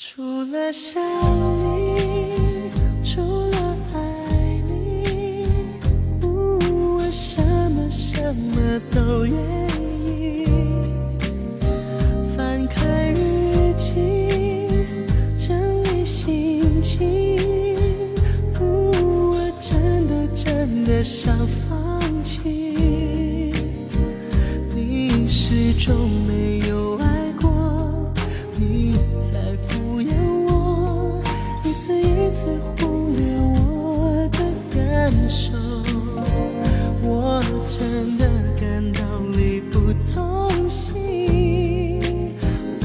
除了想你，除了爱你，我什么什么都愿意。翻开日记，整理心情，我真的真的想放弃。你始终没有次忽略我的感受，我真的感到力不从心，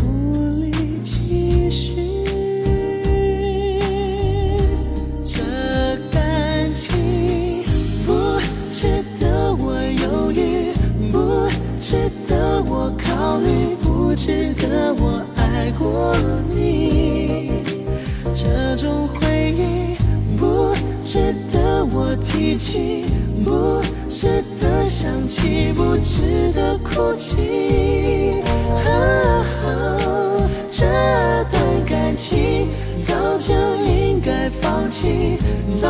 无力继续。这感情不值得我犹豫，不值得我考虑，不值得我爱过不值得想起，不值得哭泣。这段感情早就应该放弃，早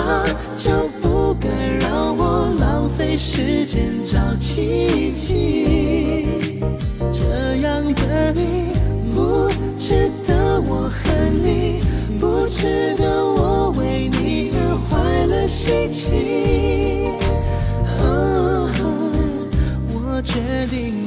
就不该让我浪费时间找奇迹。心情。我决定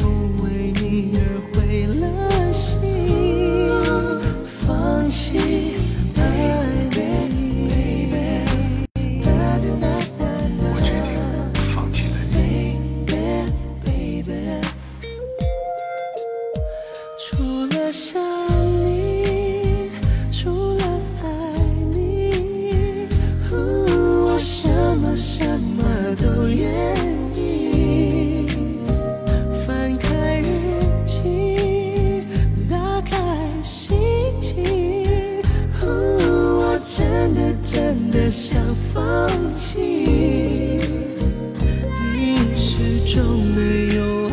真的真的想放弃。你始终没有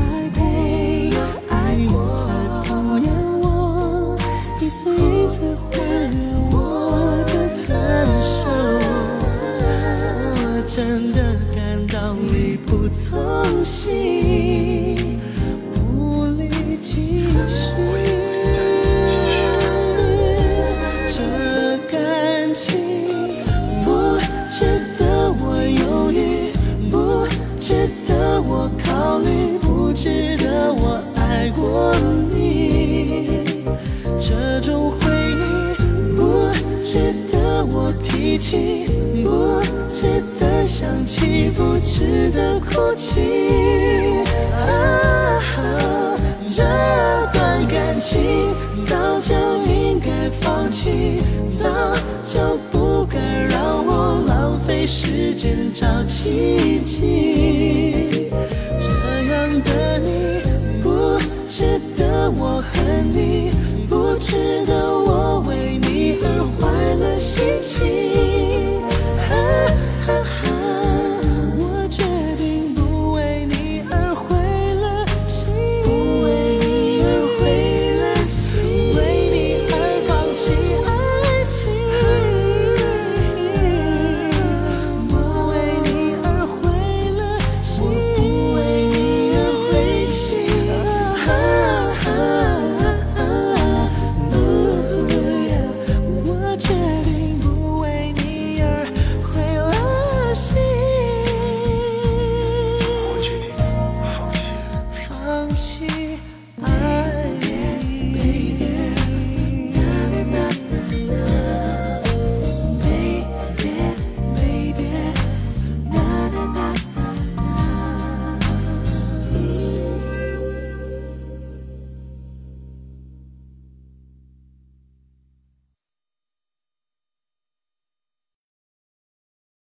爱过，你在敷衍我，一次一次忽略我的感受，我真的感到力不从心，无力继续。过你。这种回忆不值得我提起，不值得想起，不值得哭泣。啊，这段感情早就应该放弃，早就不该让我浪费时间找奇迹。我恨你，不值得我为你而坏了心情。起。